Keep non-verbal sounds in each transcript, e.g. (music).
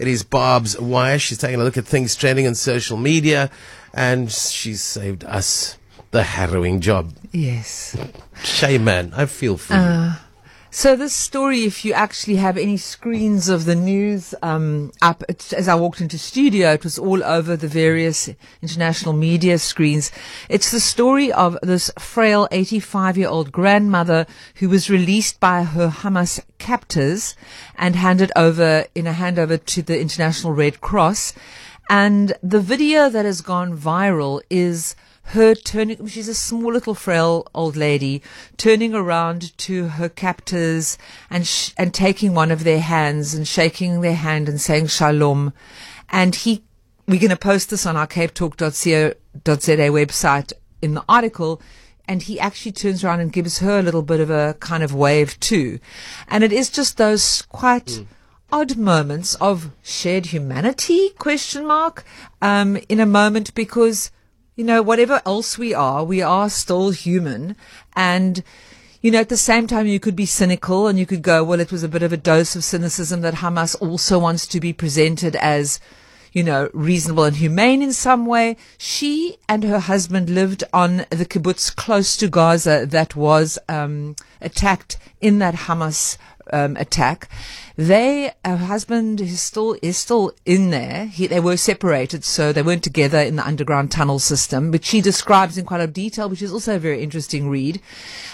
It is Barb's Wire. She's taking a look at things trending on social media, and she's saved us the harrowing job. Yes. Shame, man. I feel for you. Uh, So this story, if you actually have any screens of the news um, up, it's, as I walked into studio, it was all over the various international media screens. It's the story of this frail 85-year-old grandmother who was released by her Hamas captors and handed over in a handover to the International Red Cross. And the video that has gone viral is her turning, she's a small little frail old lady, turning around to her captors and, sh- and taking one of their hands and shaking their hand and saying shalom. And he, we're going to post this on our capetalk.co.za website in the article. And he actually turns around and gives her a little bit of a kind of wave too. And it is just those quite, mm odd moments of shared humanity question mark um, in a moment because you know, whatever else we are, we are still human. And, you know, at the same time, you could be cynical and you could go, well, it was a bit of a dose of cynicism that Hamas also wants to be presented as, you know, reasonable and humane in some way. She and her husband lived on the kibbutz close to Gaza that was um, attacked in that Hamas um, attack. They, her husband is still is still in there. He, they were separated, so they weren't together in the underground tunnel system. which she describes in quite a detail, which is also a very interesting read.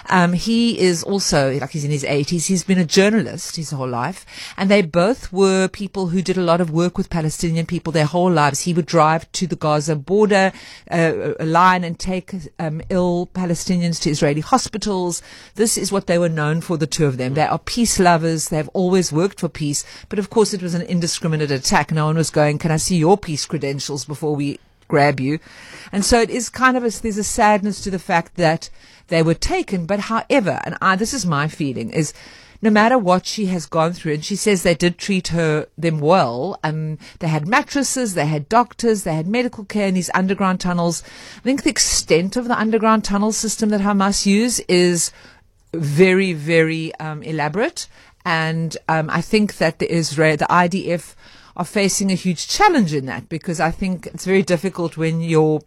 Um, he is also like he's in his eighties. He's been a journalist his whole life, and they both were people who did a lot of work with Palestinian people their whole lives. He would drive to the Gaza border uh, line and take um, ill Palestinians to Israeli hospitals. This is what they were known for. The two of them. They are peace lovers. They've always worked for peace. But of course, it was an indiscriminate attack. No one was going, can I see your peace credentials before we grab you? And so it is kind of a, there's a sadness to the fact that they were taken. But however, and I, this is my feeling is, no matter what she has gone through, and she says they did treat her them well. Um, they had mattresses, they had doctors, they had medical care in these underground tunnels. I think the extent of the underground tunnel system that Hamas use is very, very um, elaborate. And um, I think that the Israel, the IDF, are facing a huge challenge in that because I think it's very difficult when your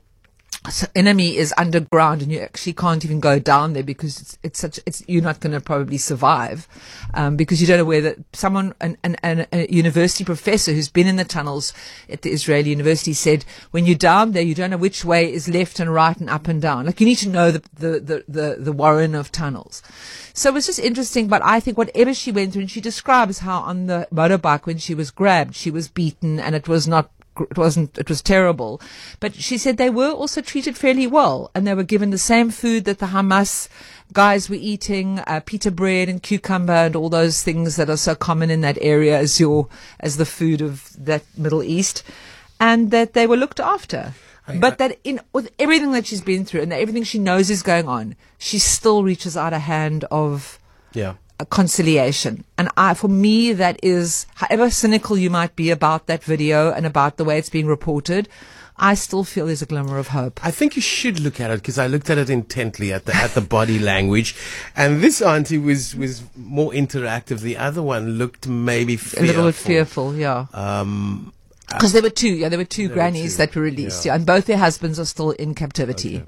enemy is underground and you actually can't even go down there because it's, it's such it's you're not going to probably survive um, because you don't know where that someone an, an, an, a university professor who's been in the tunnels at the Israeli university said when you're down there you don't know which way is left and right and up and down. Like you need to know the the the the, the warren of tunnels. So it's just interesting, but I think whatever she went through, and she describes how on the motorbike when she was grabbed, she was beaten and it was not it wasn't it was terrible. But she said they were also treated fairly well and they were given the same food that the hamas guys were eating uh, pita bread and cucumber and all those things that are so common in that area as your as the food of that middle east and that they were looked after. But that in with everything that she's been through and everything she knows is going on, she still reaches out a hand of yeah conciliation. And I, for me, that is, however cynical you might be about that video and about the way it's being reported, I still feel there's a glimmer of hope. I think you should look at it because I looked at it intently at the at the body (laughs) language, and this auntie was was more interactive. The other one looked maybe fearful. a little bit fearful, yeah. Um, because there were two, yeah, there were two there grannies were two. that were released, yeah. yeah. and both their husbands are still in captivity. Okay.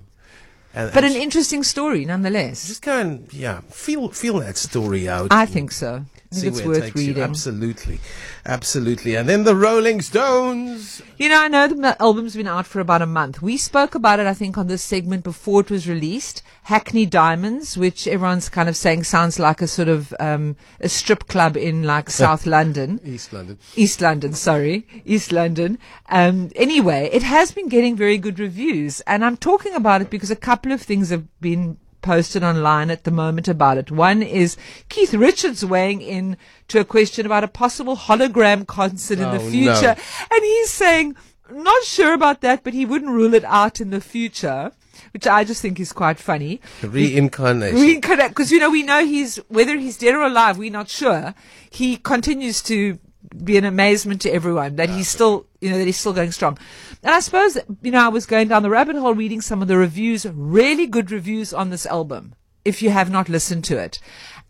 And, but and an interesting story, nonetheless. Just go and yeah, feel feel that story out. I think so. Think it's worth it reading. You. Absolutely, absolutely. And then the Rolling Stones. You know, I know the album's been out for about a month. We spoke about it, I think, on this segment before it was released. Hackney Diamonds, which everyone's kind of saying sounds like a sort of um, a strip club in like (laughs) South London, East London, East London. Sorry, East London. Um, anyway, it has been getting very good reviews, and I'm talking about it because a couple of things have been posted online at the moment about it. One is Keith Richards weighing in to a question about a possible hologram concert in oh, the future. No. And he's saying, not sure about that, but he wouldn't rule it out in the future. Which I just think is quite funny. Reincarnation. Reincarnate, because you know we know he's whether he's dead or alive, we're not sure. He continues to be an amazement to everyone that he's still, you know, that he's still going strong. And I suppose, you know, I was going down the rabbit hole reading some of the reviews, really good reviews on this album, if you have not listened to it.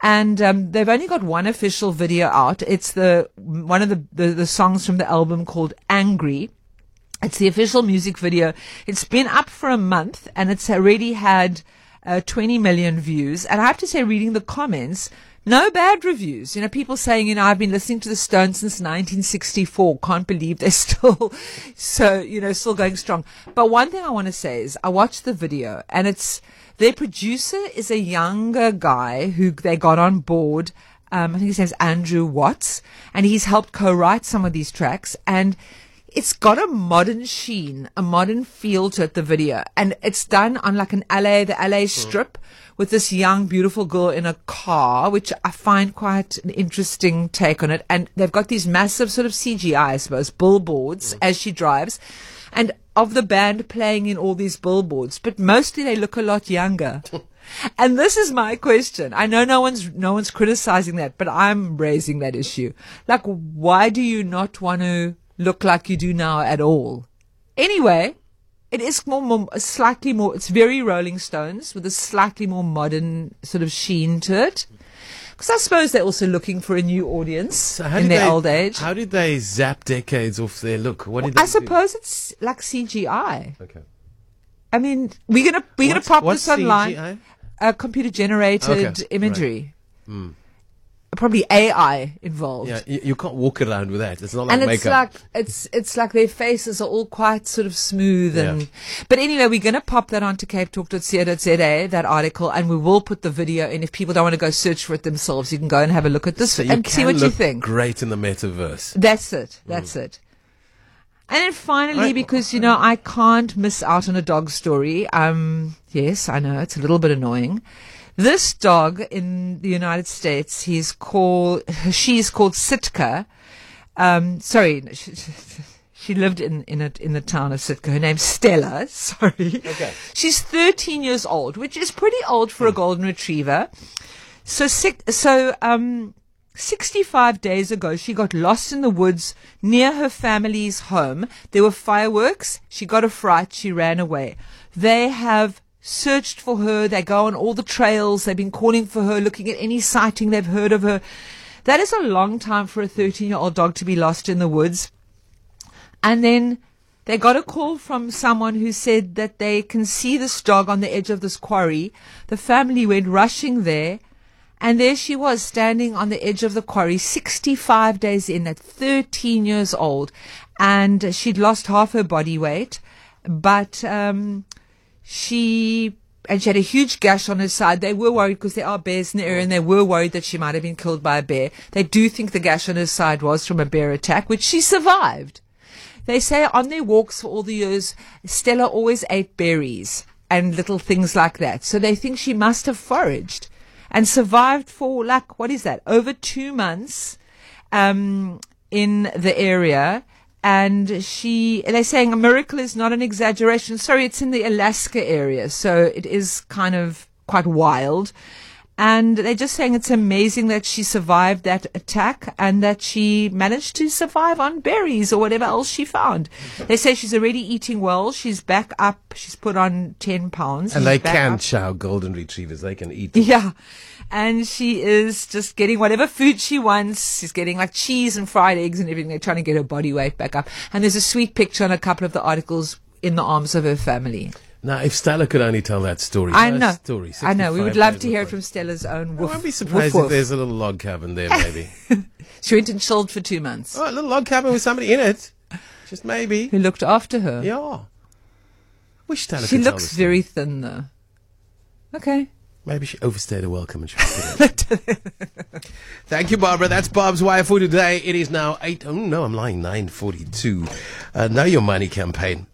And um, they've only got one official video out. It's the one of the, the, the songs from the album called Angry. It's the official music video. It's been up for a month and it's already had uh, 20 million views. And I have to say, reading the comments, no bad reviews. You know, people saying, you know, I've been listening to the Stones since 1964. Can't believe they're (laughs) still so, you know, still going strong. But one thing I want to say is I watched the video and it's, their producer is a younger guy who they got on board. Um, I think his name's Andrew Watts and he's helped co-write some of these tracks and it's got a modern sheen, a modern feel to it, the video. And it's done on like an LA, the LA hmm. strip with this young, beautiful girl in a car, which I find quite an interesting take on it. And they've got these massive sort of CGI, I suppose, billboards hmm. as she drives. And of the band playing in all these billboards, but mostly they look a lot younger. (laughs) And this is my question. I know no one's no one's criticizing that, but I'm raising that issue. Like, why do you not want to look like you do now at all. Anyway, it is more, more slightly more. It's very Rolling Stones with a slightly more modern sort of sheen to it. Because I suppose they're also looking for a new audience So how in their they, old age. How did they zap decades off their look? What did they I do? suppose it's like CGI. Okay. I mean, we're gonna we're What's- gonna pop this online. CGI? Uh, computer generated Okay, imagery. Probably AI involved. Yeah, you, you can't walk around with that. It's not like and it's makeup. like it's it's like their faces are all quite sort of smooth and but anyway we're going to pop that onto capetalk.co.za that article and we will put the video in if people don't want to go search for it themselves you can go and have a look at this so and see what you think Great in the metaverse. that's it that's it and then finally Right. because you know I can't miss out on a dog story um yes I know it's a little bit annoying this dog in the United States, he's called, she's called Sitka. Um, sorry, (laughs) she, she lived in, in, a, in the town of Sitka. Her name's Stella. (laughs) Sorry. Okay. She's 13 years old, which is pretty old for a golden retriever. So, so, um, 65 days ago, she got lost in the woods near her family's home. There were fireworks. She got a fright. She ran away. They have searched for her. They go on all the trails. They've been calling for her, looking at any sighting they've heard of her. That is a long time for a 13 year old dog to be lost in the woods. And then they got a call from someone who said that they can see this dog on the edge of this quarry. The family went rushing there. And there she was standing on the edge of the quarry, 65 days in at 13 years old. And she'd lost half her body weight, but, um, she, and she had a huge gash on her side. They were worried because there are bears in the area and they were worried that she might have been killed by a bear. They do think the gash on her side was from a bear attack, which she survived. They say on their walks for all the years, Stella always ate berries and little things like that. So they think she must have foraged and survived for like, what is that? Over two months, um, in the area. And she, they're saying a miracle is not an exaggeration. Sorry, it's in the Alaska area. So it is kind of quite wild. And they're just saying it's amazing that she survived that attack and that she managed to survive on berries or whatever else she found. They say she's already eating well. She's back up. She's put on 10 pounds. And She's they can chow golden retrievers. They can eat. them. Yeah. And she is just getting whatever food she wants. She's getting like cheese and fried eggs and everything. They're trying to get her body weight back up. And there's a sweet picture on a couple of the articles in the arms of her family. Now, if Stella could only tell that story. I know. Story. I know. We would love to hear of it from. Stella's own I woof. won't be surprised woof. if there's a little log cabin there, maybe. (laughs) She went and chilled for two months. oh, a little log cabin with somebody in it. Just maybe. Who looked after her? Yeah. Wish Stella She could tell looks the story. very thin though. Okay. Maybe she overstayed her welcome and she (laughs) Thank you, Barbara. That's Barb's Wire for today. It is now 8. Oh, no, I'm lying. 9.42. Uh, know Your Money campaign.